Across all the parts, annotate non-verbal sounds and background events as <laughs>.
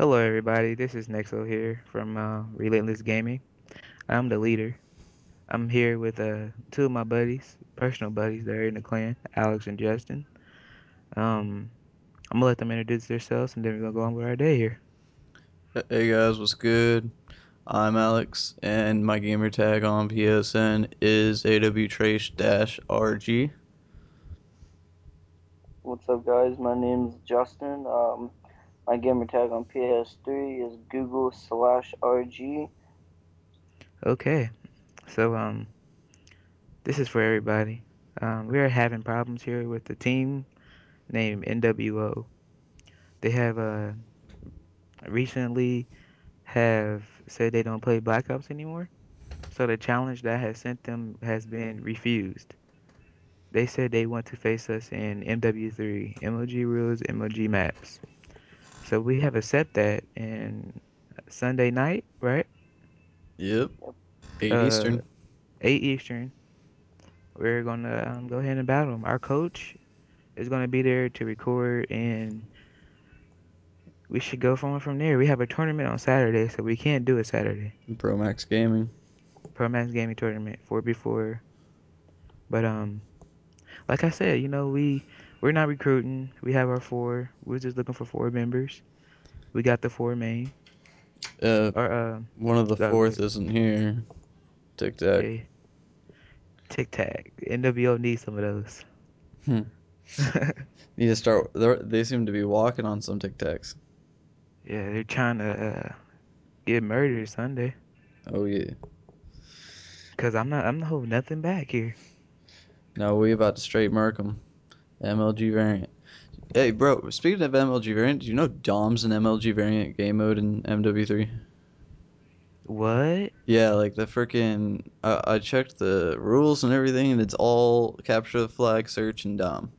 Hello, everybody. This is Nexo here from uh, Relentless Gaming. I'm the leader. I'm here with uh, two of my buddies, personal buddies that are in the clan, Alex and Justin. Um, I'm gonna let them introduce themselves, and then we're gonna go on with our day here. Hey guys, what's good? I'm Alex, and my gamer tag on PSN is awtrace-rg. What's up, guys? My name's Justin. Um, my gamer tag on PS3 is Google slash RG. Okay, so um, this is for everybody. Um, we are having problems here with the team named NWO. They have uh recently have said they don't play Black Ops anymore. So the challenge that I has sent them has been refused. They said they want to face us in MW3, MLG rules, MLG maps. So we have accepted that in Sunday night, right? Yep. 8 Uh, Eastern. 8 Eastern. We're going to um, go ahead and battle them. Our coach is going to be there to record, and we should go from from there. We have a tournament on Saturday, so we can't do it Saturday. Pro Max Gaming. Pro Max Gaming Tournament, 4v4. But, um, like I said, you know, we we're not recruiting. We have our four. We're just looking for four members. We got the four main. Uh, Or uh, one of the fourth isn't here. Tic Tac. yeah, Tic Tac. NWO needs some of those. Hmm. <laughs> Need to start. they're- seem to be walking on some Tic Tacs. yeah, they're trying to uh, get murdered Sunday. Oh yeah. Cause I'm not. I'm not holding nothing back here. No, we about to straight murk 'em. MLG variant. Hey, bro. Speaking of MLG variant, do you know Dom's an MLG variant game mode in MW3? What? Yeah, like the freaking. I, I checked the rules and everything, and it's all capture the flag, search, and dom.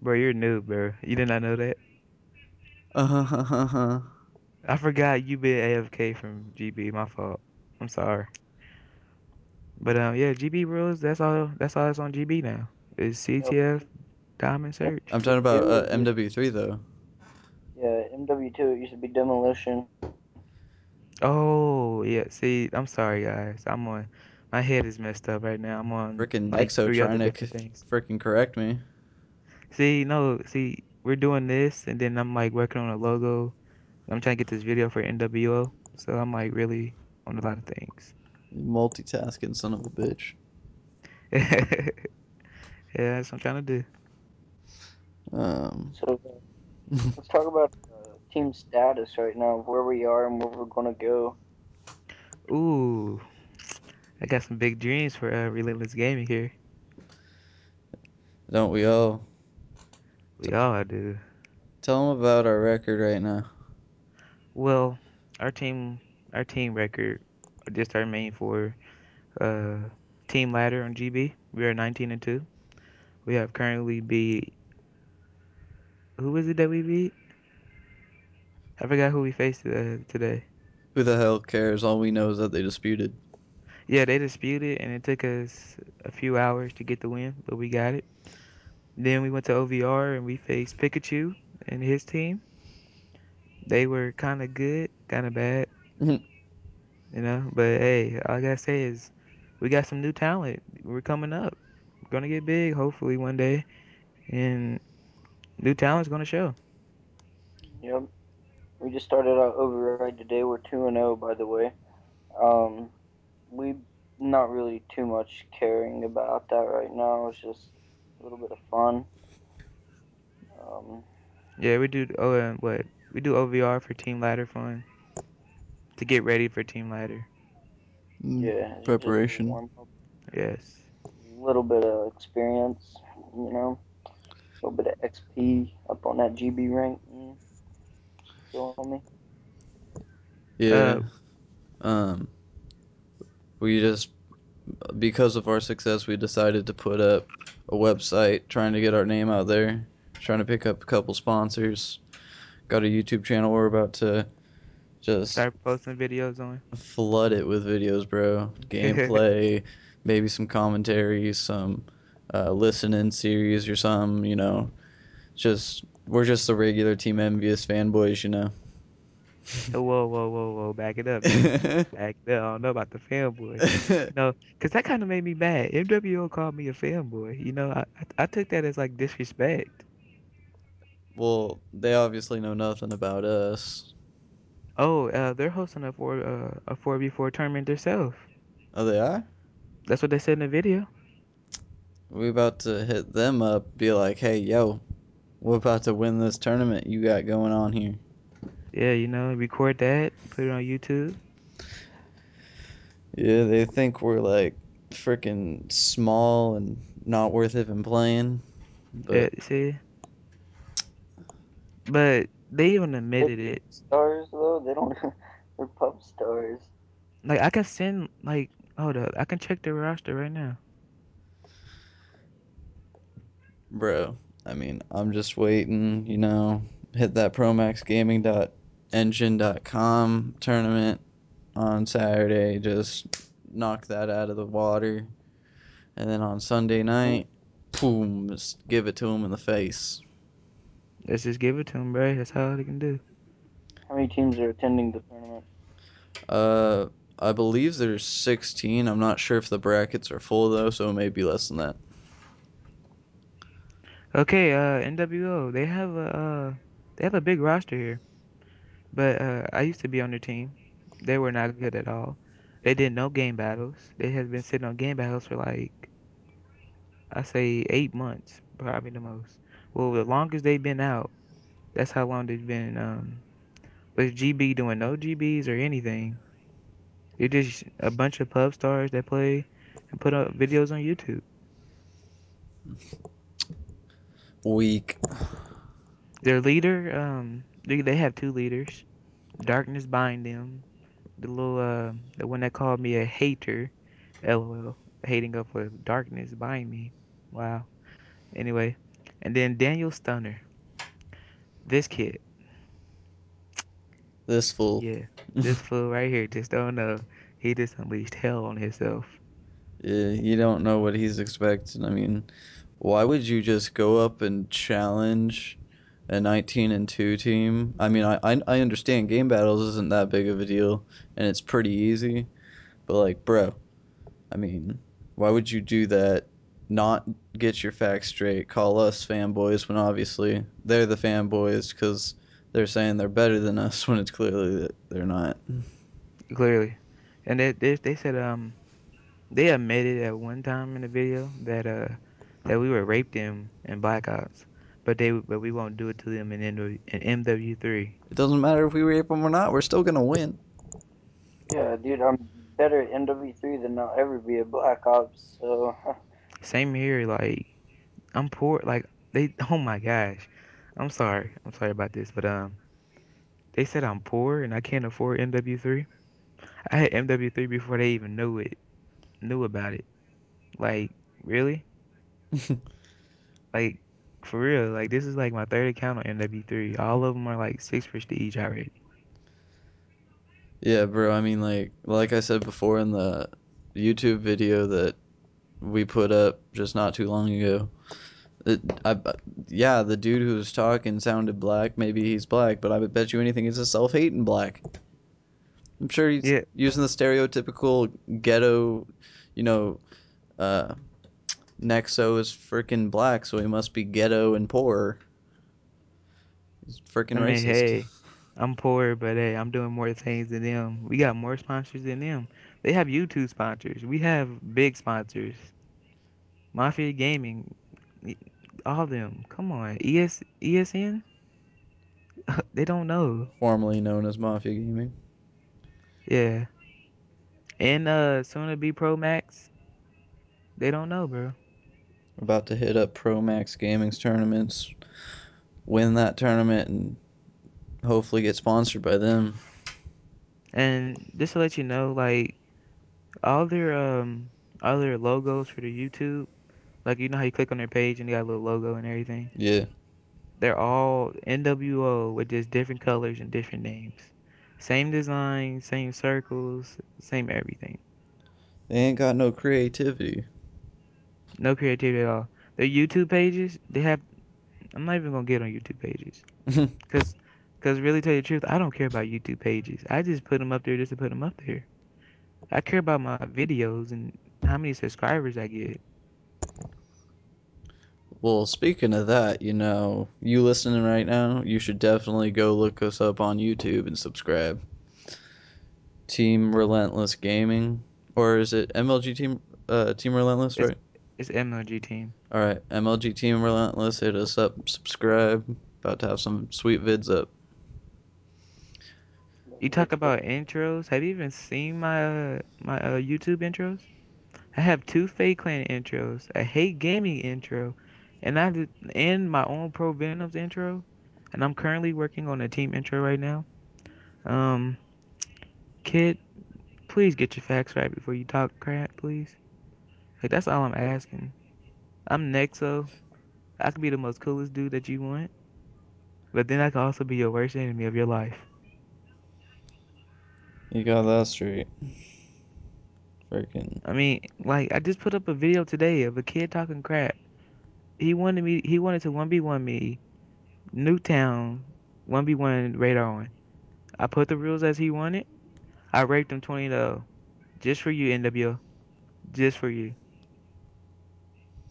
Bro, you're new, bro. You did not know that? Uh huh huh huh. I forgot you been AFK from GB. My fault. I'm sorry. But um, yeah, GB rules. That's all. That's all that's on GB now. Is CTF Diamond Search. I'm talking about uh, MW3 though. Yeah, MW2 it used to be Demolition. Oh yeah. See, I'm sorry guys. I'm on. My head is messed up right now. I'm on Freaking like Nexo trying to different freaking correct me. See, no, see, we're doing this, and then I'm like working on a logo. I'm trying to get this video for NWO, so I'm like really on a lot of things. Multitasking son of a bitch. <laughs> yeah, that's what I'm trying to do. Um. So uh, let's talk about uh, team status right now, where we are and where we're gonna go. Ooh, I got some big dreams for uh, Relentless Gaming here. Don't we all? We all do. Tell them about our record right now. Well, our team, our team record, just our main for uh team ladder on GB. We are 19 and two. We have currently beat. Who was it that we beat? I forgot who we faced uh, today. Who the hell cares? All we know is that they disputed. Yeah, they disputed, and it took us a few hours to get the win, but we got it. Then we went to OVR and we faced Pikachu and his team. They were kind of good, kind of bad, Mhm. you know. But hey, all I gotta say is we got some new talent. We're coming up. We're gonna get big, hopefully one day, and new talent's gonna show. Yep. We just started out override today. We're two and zero, by the way. Um, we not really too much caring about that right now. It's just a little bit of fun. Um, Yeah, we do. Oh, uh, what we do OVR for Team Ladder fun to get ready for Team Ladder. Yeah, Preparation. Yes. A little bit of experience, you know, a little bit of XP up on that GB rank. You feel me? Yeah. um. We just because of our success, we decided to put up a website, trying to get our name out there, trying to pick up a couple sponsors. Got a YouTube channel. We're about to just Start posting videos on. flood it with videos, bro. <laughs> Gameplay, maybe some commentary, some uh, listening series or some, you know, just we're just the regular Team Envious fanboys, you know. Whoa, whoa, whoa, whoa! Back it up. <laughs> Back it up. I don't know about the fanboy. <laughs> You know, cause that kind of made me mad. NWO called me a fanboy. You know, I I, I took that as like disrespect. well, they obviously know nothing about us. Oh, uh, they're hosting a four uh, a four v four tournament themselves. Oh, they are. That's what they said in the video. We about to hit them up. Be like, hey, yo, we're about to win this tournament you got going on here. Yeah, you know, record that, put it on YouTube. Yeah, they think we're like freaking small and not worth even playing. Yeah, But see, but they even admitted They're it. stars though. They don't. <laughs> they're pub stars. Like I can send like hold up, I can check the roster right now. bro, I mean, I'm just waiting, you know, hit that promaxgaming.enjin.com tournament on Saturday, just knock that out of the water. And then on Sunday night, boom, just give it to him in the face. Let's just give it to him, bro. That's all they can do. How many teams are attending the tournament? Uh, I believe there's 16. I'm not sure if the brackets are full though, so it may be less than that. Okay, uh, NWO, they have a uh, they have a big roster here, but uh, I used to be on their team. They were not good at all. They did no game battles. They have been sitting on game battles for like I say eight months, probably the most. Well, the longest they've been out, that's how long they've been. Um, with GB doing no GBs or anything. They're just a bunch of pub stars that play and put up videos on YouTube. Weak. Their leader, um, they, they have two leaders. Darkness bind them. The little, uh, the one that called me a hater, lol, hating up with darkness bind me. Wow. Anyway, and then Daniel Stunner. This kid, This fool. yeah, <laughs> this fool right here just don't know. He just unleashed hell on himself. Yeah, you don't know what he's expecting. I mean, why would you just go up and challenge a 19 and 2 team? I mean, I, I I understand game battles isn't that big of a deal and it's pretty easy, but like, bro, I mean, why would you do that? Not get your facts straight, call us fanboys when obviously they're the fanboys because they're saying they're better than us when it's clearly that they're not. Clearly, and they they, they said um they admitted at one time in the video that uh that we would rape them in Black Ops, but they but we won't do it to them in NW, in MW3. It doesn't matter if we rape them or not, we're still gonna win. Yeah, dude, I'm better at MW3 than I'll ever be at Black Ops. So <laughs> Same here. Like I'm poor. Like they. Oh my gosh. I'm sorry. I'm sorry about this, but um, they said I'm poor and I can't afford MW3. I had MW3 before they even knew it, knew about it. Like really? <laughs> Like for real? Like this is like my third account on MW3. All of them are like six prestige already. Yeah, bro. I mean, like, like I said before in the YouTube video that we put up just not too long ago. It, I, yeah, the dude who was talking sounded black. Maybe he's black, but I would bet you anything he's a self-hating black. I'm sure he's Yeah. using the stereotypical ghetto, you know, uh, Nexo is freaking black, so he must be ghetto and poor. He's freaking I mean, racist. hey, I'm poor, but hey, I'm doing more things than them. We got more sponsors than them. They have YouTube sponsors. We have big sponsors. Mafia Gaming, all of them. Come on, ES ESN? <laughs> They don't know. Formerly known as Mafia Gaming. Yeah. And uh soon to be Pro Max. They don't know, bro. About to hit up Pro Max Gaming's tournaments, win that tournament, and hopefully get sponsored by them. And just to let you know, like all their um all their logos for the YouTube, like you know how you click on their page and they got a little logo and everything. Yeah. They're all NWO with just different colors and different names. Same design, same circles, same everything. They ain't got no creativity. No creativity at all. Their YouTube pages, they have I'm not even gonna get on YouTube pages, <laughs> cause, cause really tell you the truth, I don't care about YouTube pages. I just put them up there just to put them up there. I care about my videos and how many subscribers I get. Well, speaking of that, you know, you listening right now, you should definitely go look us up on YouTube and subscribe. Team Relentless Gaming, or is it MLG Team uh, Team Relentless? It's, Right. it's MLG team. All right, MLG Team Relentless. Hit us up, subscribe. About to have some sweet vids up. You talk about intros. Have you even seen my uh, my uh, YouTube intros? I have two Fake Clan intros, a Hate Gaming intro, and I did, and my own Pro Venoms intro. And I'm currently working on a team intro right now. Um, kid, please get your facts right before you talk crap, please. Like that's all I'm asking. I'm Nexo. I could be the most coolest dude that you want, but then I could also be your worst enemy of your life. You got that straight. Freaking. I mean, like I just put up a video today of a kid talking crap. He wanted me. He wanted to one v one me, Nuketown, one v one radar on. I put the rules as he wanted. I raped him 20 0. Just for you, NWO. Just for you.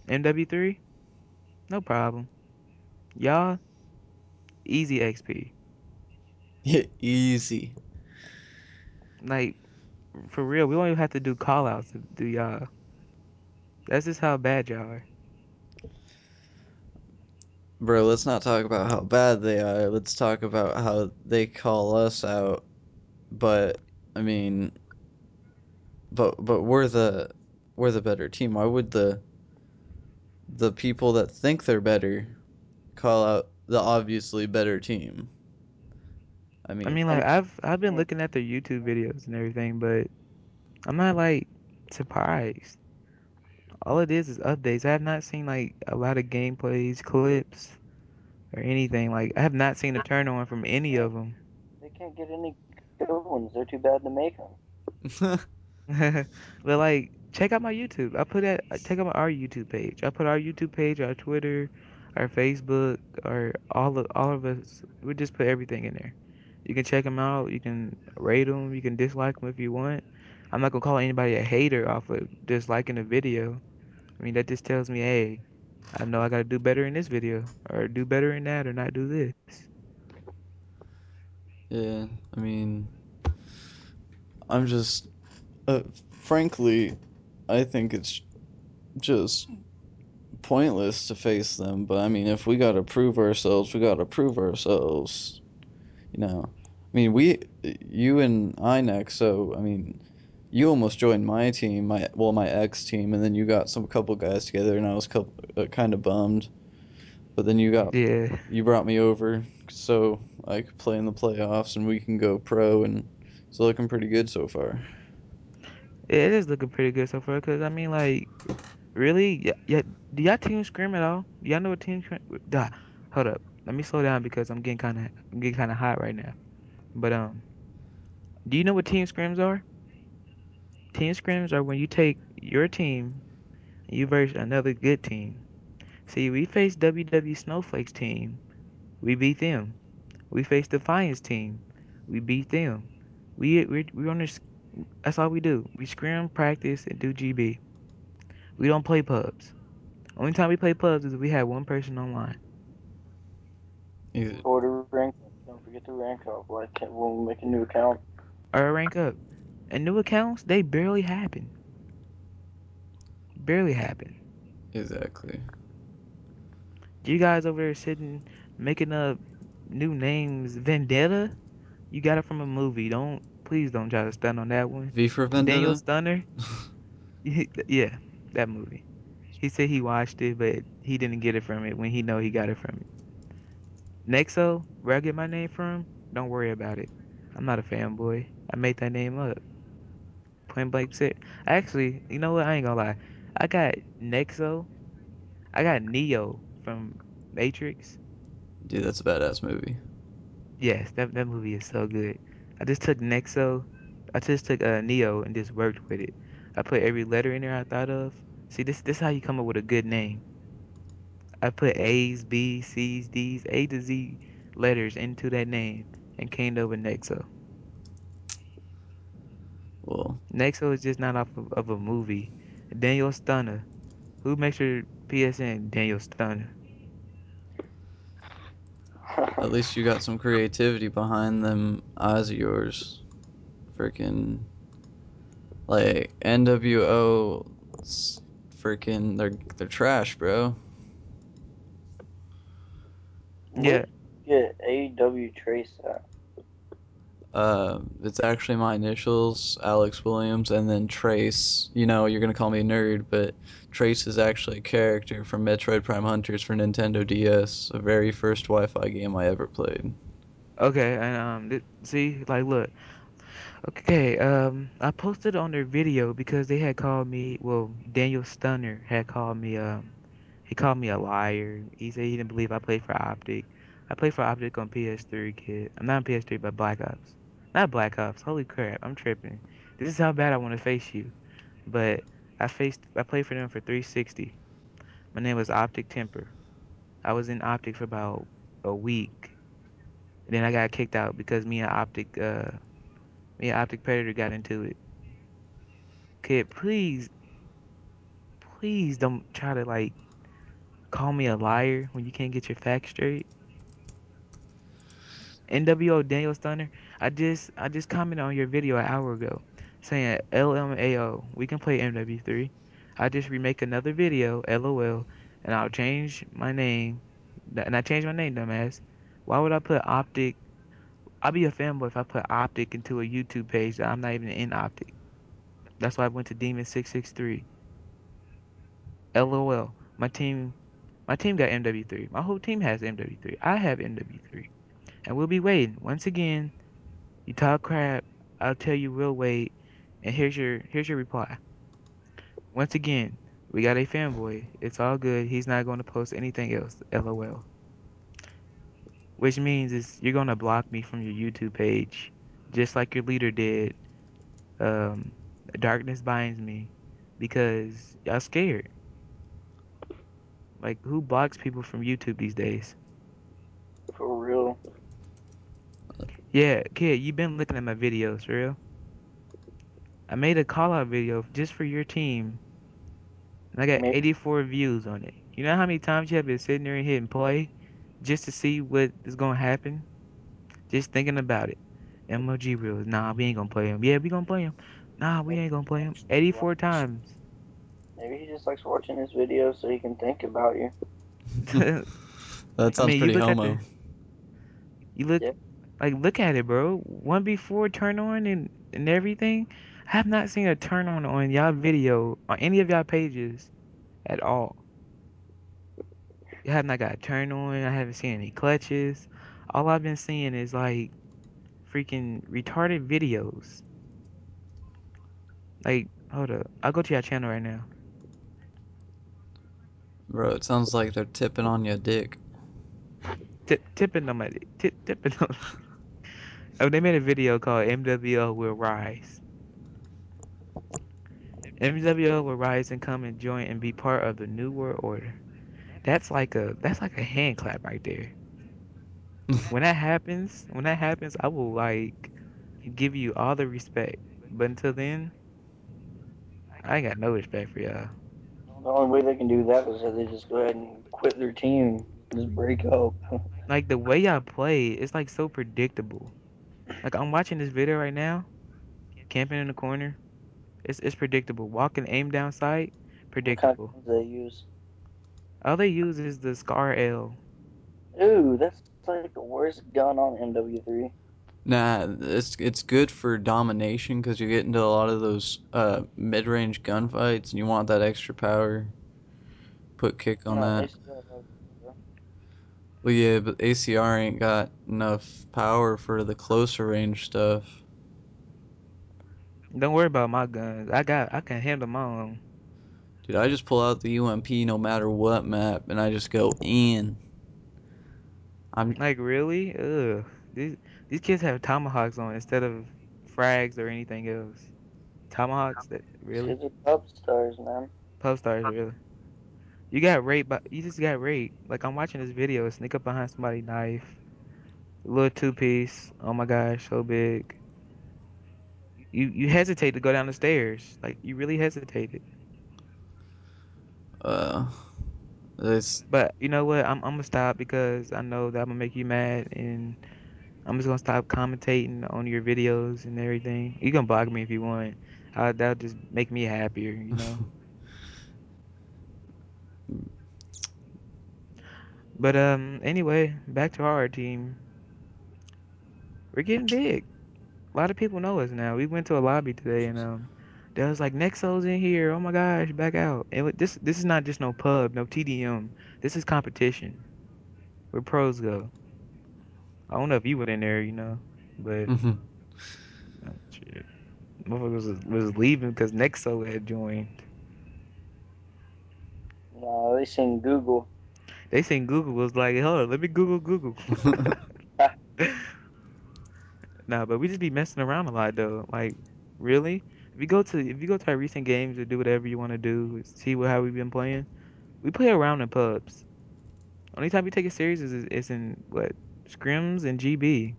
MW3? No problem. Y'all, easy XP. Yeah, <laughs> easy. Like, for real, we don't even have to do call outs do y'all. That's just how bad y'all are. Bro, let's not talk about how bad they are. Let's talk about how they call us out. But I mean, but but we're the we're the better team. Why would the the people that think they're better call out the obviously better team? I mean, I mean, like, I've I've been looking at their YouTube videos and everything, but I'm not like surprised. All it is is updates. I have not seen like a lot of gameplays, clips, or anything. Like, I have not seen a turn on from any of them. They can't get any good ones. They're too bad to make them. <laughs> but like, check out my YouTube. I put that. Check out our YouTube page. I put our YouTube page, our Twitter, our Facebook, our all of all of us. We just put everything in there. You can check them out. You can rate them. You can dislike them if you want. I'm not gonna call anybody a hater off of disliking a video. I mean, that just tells me, hey, I know I gotta do better in this video, or do better in that, or not do this. yeah, I mean, I'm just, uh, frankly, I think it's just pointless to face them. But I mean, if we gotta prove ourselves, we gotta prove ourselves. You know, I mean, we, you and I next. So I mean, you almost joined my team, my well, my ex team, and then you got some couple guys together, and I was couple, uh, kind of bummed. But then you got Yeah, you brought me over so I could play in the playoffs, and we can go pro, and it's looking pretty good so far. it is looking pretty good so far. Cause I mean, like, really, yeah, yeah. Do y'all team scrim at all? Y'all know what team scrim? Duh. Hold up. Let me slow down because I'm getting kind of, I'm getting kind of hot right now. But um, do you know what team scrims are? Team scrims are when you take your team and you verse another good team. See, we faced WW Snowflake's team. We beat them. We faced Defiance team. We beat them. We we we on this. That's all we do. We scrim, practice, and do GB. We don't play pubs. Only time we play pubs is if we have one person online. You- Or to rank up. Don't forget to rank up. Like when we make a new account. Or rank up. And new accounts, they barely happen. Barely happen. Exactly. You guys over there sitting making up new names. Vendetta? You got it from a movie. Don't please don't try to stun on that one. V for Vendetta. Daniel Stunner? <laughs> Yeah, that movie. He said he watched it, but he didn't get it from it when he know he got it from it. Nexo, where I get my name from, don't worry about it. I'm not a fanboy. I made that name up. Point blank said. Actually, you know what? I ain't gonna lie. I got Nexo. I got Neo from Matrix. Dude, that's a badass movie. Yes, that that movie is so good. I just took Nexo. I just took uh, Neo and just worked with it. I put every letter in there I thought of. See, this this is how you come up with a good name. I put A's, B's, C's, D's, A to Z letters into that name and came up with Nexo. Well, Nexo is just not off of, of a movie. Daniel Stunner. Who makes your PSN? Daniel Stunner. at least you got some creativity behind them eyes of yours. Freaking like NWO, freaking they're they're trash, bro. Yeah. Where'd get AW Trace at? Uh, it's actually my initials, Alex Williams, and then Trace. You know, you're gonna call me a nerd, but Trace is actually a character from Metroid Prime Hunters for Nintendo DS, a very first Wi-Fi game I ever played. Okay, and um, th- see, like, look, okay, um, I posted on their video because they had called me. Well, Daniel Stunner had called me. Um, he called me a liar. He said he didn't believe I played for Optic. I played for Optic on PS3, kid. I'm not on PS3, but Black Ops. Not Black Ops. Holy crap, I'm tripping. This is how bad I want to face you. But I faced. I played for them for 360. My name was Optic Temper. I was in Optic for about a week. And then I got kicked out because me and Optic, uh, me and Optic Predator got into it. Kid, please, please don't try to like call me a liar when you can't get your facts straight. NWO Daniel Stunner, I just I just commented on your video an hour ago saying LMAO, we can play MW3. I just remake another video, LOL, and I'll change my name. And I changed my name, dumbass. Why would I put Optic? I'll be a fanboy if I put Optic into a YouTube page that I'm not even in Optic. That's why I went to Demon663. LOL. My team my team got MW3. My whole team has MW3. I have MW3. And we'll be waiting. Once again, you talk crap, I'll tell you we'll wait. And here's your here's your reply. Once again, we got a fanboy. It's all good. He's not going to post anything else. LOL. Which means is you're gonna block me from your YouTube page, just like your leader did. Um, darkness binds me because y'all scared. Like who blocks people from YouTube these days? For real. Yeah, kid, you been looking at my videos, for real? I made a call out video just for your team, and I got Maybe 84 views on it. You know how many times you have been sitting there and hitting play just to see what is gonna happen? Just thinking about it. MLG rules. Nah, we ain't gonna play him. Yeah, we gonna play him. Nah, we ain't gonna play him. 84 times. Maybe he just likes watching his videos so he can think about you. <laughs> that I sounds mean, pretty look at homo. the, you look, Yeah. like, look at it, bro. One before turn on and and everything. I have not seen a turn on on y'all video on any of y'all pages at all. You have not got a turn on. I haven't seen any clutches. All I've been seeing is like freaking retarded videos. Like, hold up. I'll go to your channel right now. Bro, it sounds like they're tipping on your dick. Tip, tipping on my tip, tipping on. <laughs> Oh, they made a video called NWO will rise. NWO will rise and come and join and be part of the new world order. That's like a that's like a hand clap right there. <laughs> When that happens, when that happens, I will like give you all the respect. But until then, I ain't got no respect for y'all. The only way they can do that is if they just go ahead and quit their team, just break up. <laughs> Like the way y'all play, it's like so predictable. Like I'm watching this video right now, camping in the corner. It's it's predictable. Walking aim down sight, what kind predictable. of they use? All they use is the Scar L. Ooh, that's like the worst gun on MW3. Nah, it's it's good for domination because you get into a lot of those uh, mid-range gunfights and you want that extra power. Put kick on No, that. ACR. Well, yeah, but ACR ain't got enough power for the closer range stuff. Don't worry about my guns. I got I can handle my own. Dude, I just pull out the UMP no matter what map and I just go in. I'm Like really? Ugh. These these kids have tomahawks on instead of frags or anything else. Tomahawks? That really? kids are pop stars, man. Pub stars really? You got raped, but you just got raped. Like I'm watching this video, sneak up behind somebody, knife, little two piece. Oh my gosh, so big. You you hesitate to go down the stairs. Like you really hesitated. Uh, this. But you know what? I'm I'm gonna stop because I know that I'm gonna make you mad, and I'm just gonna stop commentating on your videos and everything. You can block me if you want. Uh, that'll just make me happier, you know. <laughs> But um, anyway, back to our team. We're getting big. A lot of people know us now. We went to a lobby today, and um, there was like Nexo's in here. Oh my gosh, back out. And this this is not just no pub, no TDM. This is competition. Where pros go. I don't know if you went in there, you know, but Mhm. uh, shit. Motherfuckers was, was leaving because Nexo had joined. Nah, they seen Google. They seen Google was like, hold on, let me Google Google. <laughs> nah, but we just be messing around a lot though. Like, really? If you go to if you go to our recent games or do whatever you want to do, see what how we've been playing. We play around in pubs. Only time we take it serious is is in what scrims and GB.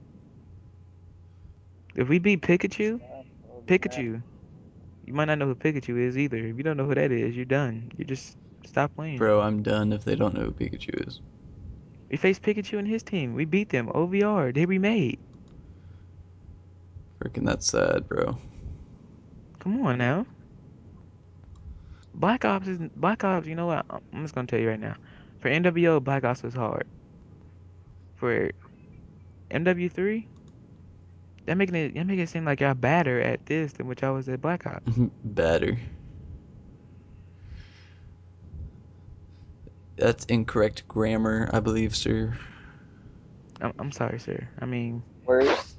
If we beat Pikachu, Other than that, Pikachu, you might not know who Pikachu is either. If you don't know who that is, you're done. You just stop playing. Bro, I'm done if they don't know who Pikachu is. We faced Pikachu and his team. We beat them. OVR. They remade. Freaking that's sad, bro. Come on now. Black Ops is Black Ops. You know what? I'm just gonna tell you right now. For NWO, Black Ops was hard. For MW3, that making it that making it seem like y'all better at this than what y'all was at Black Ops. <laughs> better. That's incorrect grammar, I believe, sir. I'm, I'm sorry, sir. I mean, worse.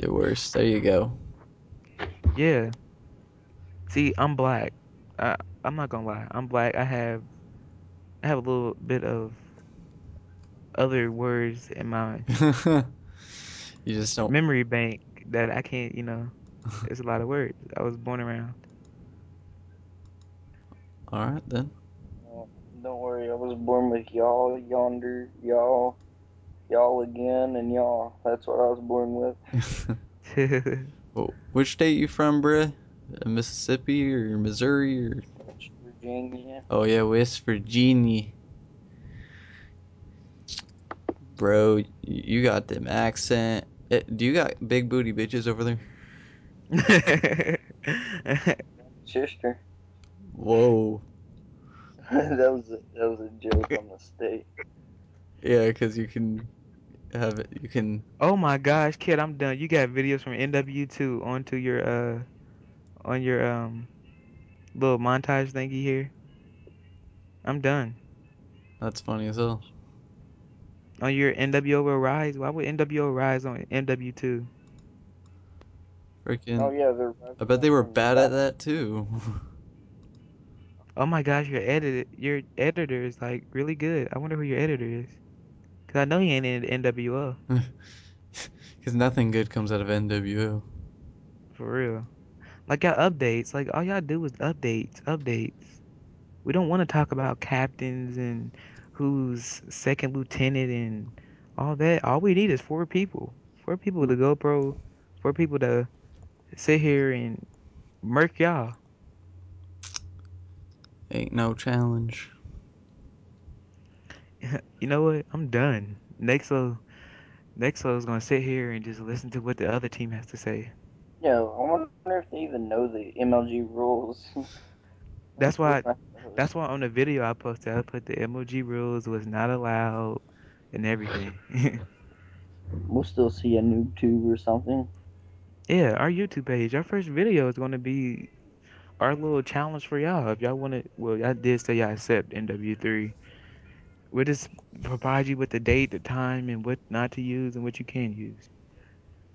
You're worse. There you go. yeah. See, I'm black. I, I'm not gonna lie. I'm black. I have I have a little bit of other words in my <laughs> you just don't. memory bank that I can't. You know, <laughs> it's a lot of words. I was born around. All right then. No, don't worry, I was born with y'all, yonder, y'all, y'all again, and y'all. That's what I was born with. <laughs> <laughs> well, which state you from, bruh? Uh, Mississippi or Missouri or? West Virginia. Oh yeah, West Virginia. Bro, you got them accent. Eh, do you got big booty bitches over there? Sister. Whoa. <laughs> that was a, that was a joke on the state. Yeah, cause you can have it. You can. oh my gosh, kid, I'm done. You got videos from MW2 onto your uh on your um little montage thingy here. I'm done. That's funny as hell. On your NWO Rise, why would NWO Rise on MW2? Freaking. Oh yeah, they're. I bet they were bad at that too. <laughs> Oh my gosh, your edit your editor is like really good. I wonder who your editor is. Cause I know he ain't in NWO Because <laughs> nothing good comes out of NWO. for real. Like y'all updates, like all y'all do is updates, updates. We don't want to talk about captains and who's second lieutenant and all that. All we need is four people. Four people to GoPro. Four people to sit here and murk y'all. Ain't no challenge. <laughs> You know what? I'm done. Nexo, Nexo's gonna sit here and just listen to what the other team has to say. Yeah, I wonder if they even know the MLG rules. <laughs> That's why. <laughs> That's why on the video I posted, I put the emoji rules was not allowed and everything. <laughs> We'll still see a noob tube or something. yeah, our YouTube page, our first video is gonna be our little challenge for y'all. If y'all want to, well, y'all did say y'all accept MW3. We'll just provide you with the date, the time, and what not to use and what you can use.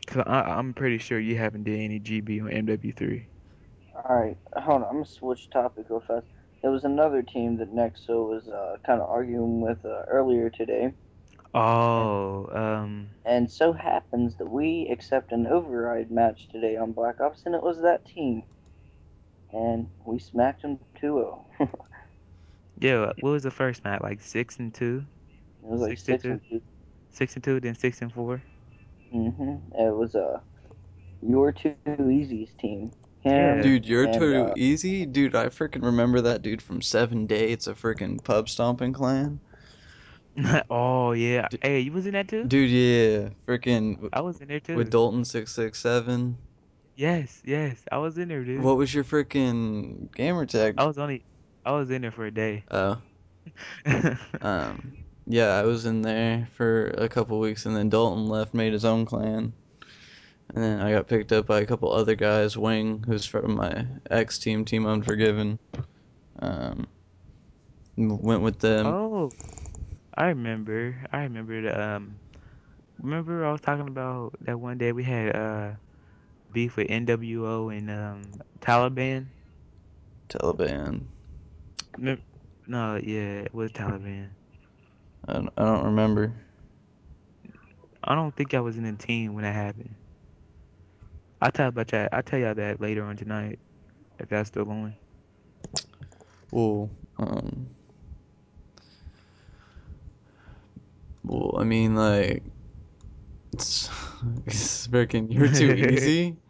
Cause I, I'm pretty sure you haven't did any GB on MW3. Alright, hold on, I'm gonna switch topic real fast. There was another team that Nexo was uh, kind of arguing with uh, earlier today, Oh, um, and so happens that we accept an override match today on Black Ops, and it was that team. And we smacked them 2 0. <laughs> Yeah, what was the first match? Like six and two, It was like six and six two, and two. six and two, then six and four. Mm-hmm. It was uh You're Too Easy's team. Yeah. Dude, you're and too uh easy? Dude, I freaking remember that dude from Seven Day. It's a freaking pub stomping clan. <laughs> oh yeah. Hey, you was in that too? dude, yeah. Freaking I was in there too. with. Dalton667. Yes, yes. I was in there, dude. What was your freaking gamer tag? I was only I was in there for a day. Oh, <laughs> um, yeah, I was in there for a couple weeks and then Dalton left, made his own clan. And then I got picked up by a couple other guys. Wing, who's from my ex team, Team Unforgiven. Um, went with them. oh, I remember. I remember the um remember I was talking about that one day we had uh beef with NWO and um Taliban? Taliban. No, yeah, it was Taliban. I don't, I don't remember. I don't think I was in the team when that happened. I'll tell about that. I'll tell y'all that later on tonight if that's still going. Well, um, well, I mean, like, it's, <laughs> it's freaking, you're too easy. <laughs>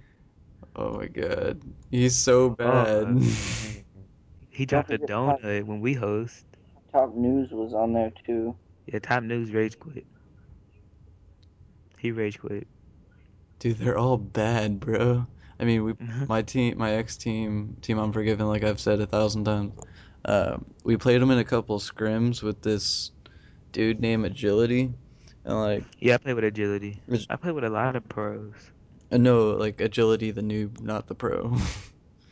Oh my god, he's so bad. Oh. <laughs> He dropped a forget top, donut when we host. top news was on there too. Yeah, Top News rage quit. He rage quit. Dude, they're all bad, bro. I mean, we, my team, my ex team, Team Unforgiven, like I've said a thousand times. Uh, we played them in a couple scrims with this dude named Agility, and like, yeah, I play with agility. I play with a lot of pros. uh, no, like Agility, the noob, not the pro.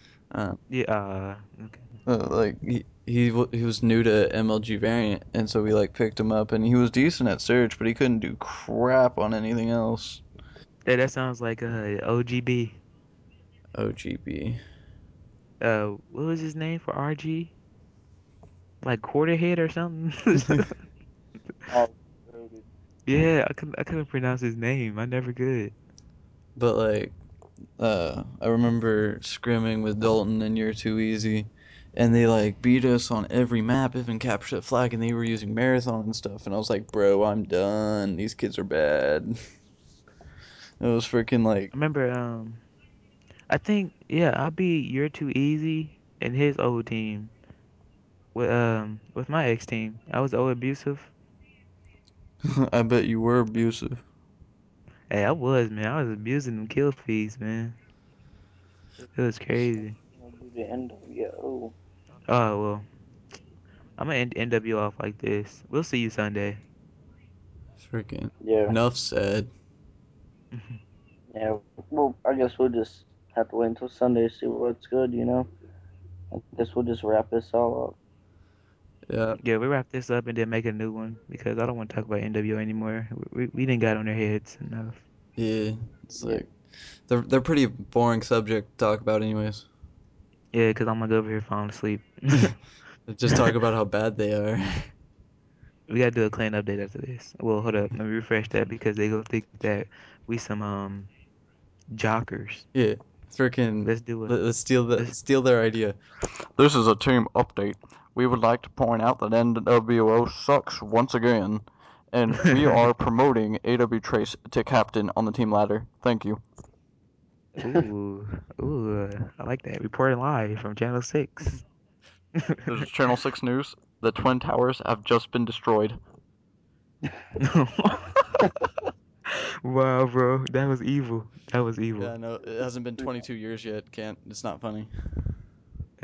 <laughs> uh, Yeah, uh, okay. uh, like he he he was new to MLG variant, and so we like picked him up, and he was decent at search, but he couldn't do crap on anything else. Hey, that sounds like uh OGB. OGB. Uh, what was his name for RG? Like Quarterhead or something? Loaded. <laughs> <laughs> yeah, I couldn't I couldn't pronounce his name. I never could. But like, uh, I remember scrimming with Dalton and You're Too Easy, and they like beat us on every map, even capture the flag, and they were using marathon and stuff, and I was like, bro, I'm done. These kids are bad. <laughs> It was freaking like, I remember um I think yeah, I'll be You're Too Easy and his old team with um with my ex team. I was old abusive. <laughs> I bet you were abusive. Hey, I was man. I was abusing them kill fees, man. It was crazy. Gonna do the NWO. Oh well, I'm gonna end NW off like this. We'll see you Sunday. Freaking Yeah, enough said. Yeah. Well, I guess we'll just have to wait until Sunday to see what's good. You know. I guess we'll just wrap this all up. Yeah, Yeah, we wrap this up and then make a new one because I don't want to talk about NWO anymore. We we didn't got on their heads enough. yeah. It's Yeah. like they're they're pretty boring subject to talk about, anyways. Yeah, because I'm gonna go over here falling asleep. <laughs> Just talk <laughs> about how bad they are. We gotta do a clean update after this. Well, hold up, let me refresh that because they gonna think that we some um jockers. Yeah, freaking. Let's do it. Let, let's steal the Let's. steal their idea. This is a team update. We would like to point out that NWO sucks once again, and we <laughs> are promoting AW Trace to captain on the team ladder. Thank you. Ooh, ooh, I like that. Reporting live from Channel Six. This is Channel 6 <laughs> News. The Twin Towers have just been destroyed. <laughs> wow, bro, that was evil. That was evil. Yeah, no, it hasn't been 22 years yet. Can't. It's not funny.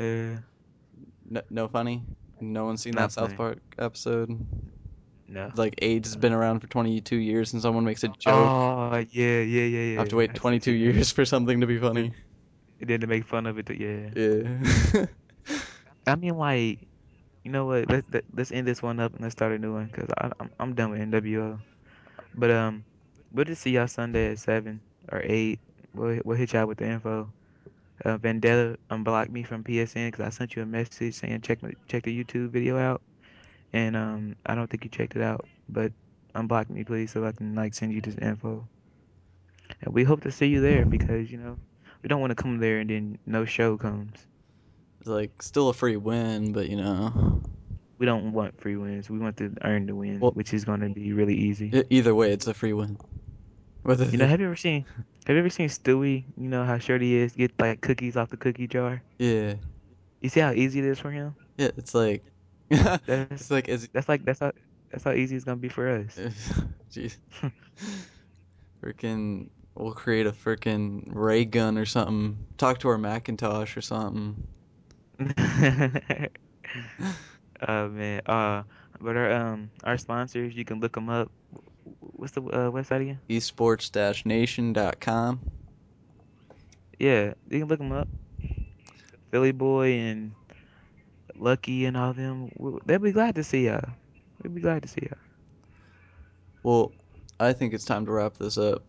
Uh, No, no funny. No one's seen not that South funny. Park episode. No. Like AIDS has been around for 22 years, and someone makes a joke. Oh, yeah, yeah, yeah, I have to wait 22 what you mean. years for something to be funny. And then to make fun of it, yeah. Yeah. <laughs> I mean, like, you know what? Let's let, let's end this one up and let's start a new one because I'm I'm done with NWO. But um, we'll just see y'all Sunday at seven or eight. We'll we'll hit y'all with the info. Uh, Vendetta unblocked me from PSN because I sent you a message saying check check the YouTube video out, and um, I don't think you checked it out. But unblock me, please, so I can like send you this info. And we hope to see you there because you know we don't want to come there and then no show comes. It's like still a free win, but you know. we don't want free wins. We want to earn the win, Well- which is going to be really easy. Either way, it's a free win. Whether You know, have you ever seen have you ever seen Stewie? You know how short he is, get like cookies off the cookie jar. yeah, You see how easy it is for him? yeah, it's like <laughs> That's it's like it's that's like that's how that's how easy it's gonna be for us. <laughs> jeez, freaking. We'll create a freaking ray gun or something. Talk to our Macintosh or something. <laughs> oh man. Uh, but our um our sponsors, you can look them up. What's the uh, website again? Esports-nation.com. Yeah, you can look them up. Philly Boy and Lucky and all them. w- They'll be glad to see y'all. They'll be glad to see y'all. Well, I think it's time to wrap this up.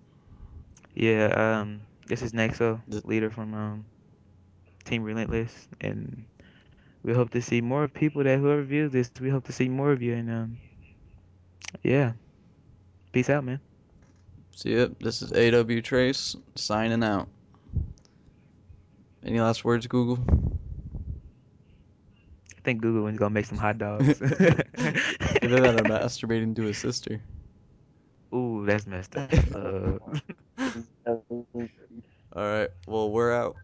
Yeah. Um, this is Nexo, Th- leader from um Team Relentless, and we hope to see more people that whoever views this. We hope to see more of you, and um, yeah. Peace out, man. See ya. This is AW Trace signing out. Any last words, Google? I think Google is gonna make some hot dogs. Either that or masturbating to his sister. Ooh, that's messed up. Uh, <laughs> All right. Well, we're out.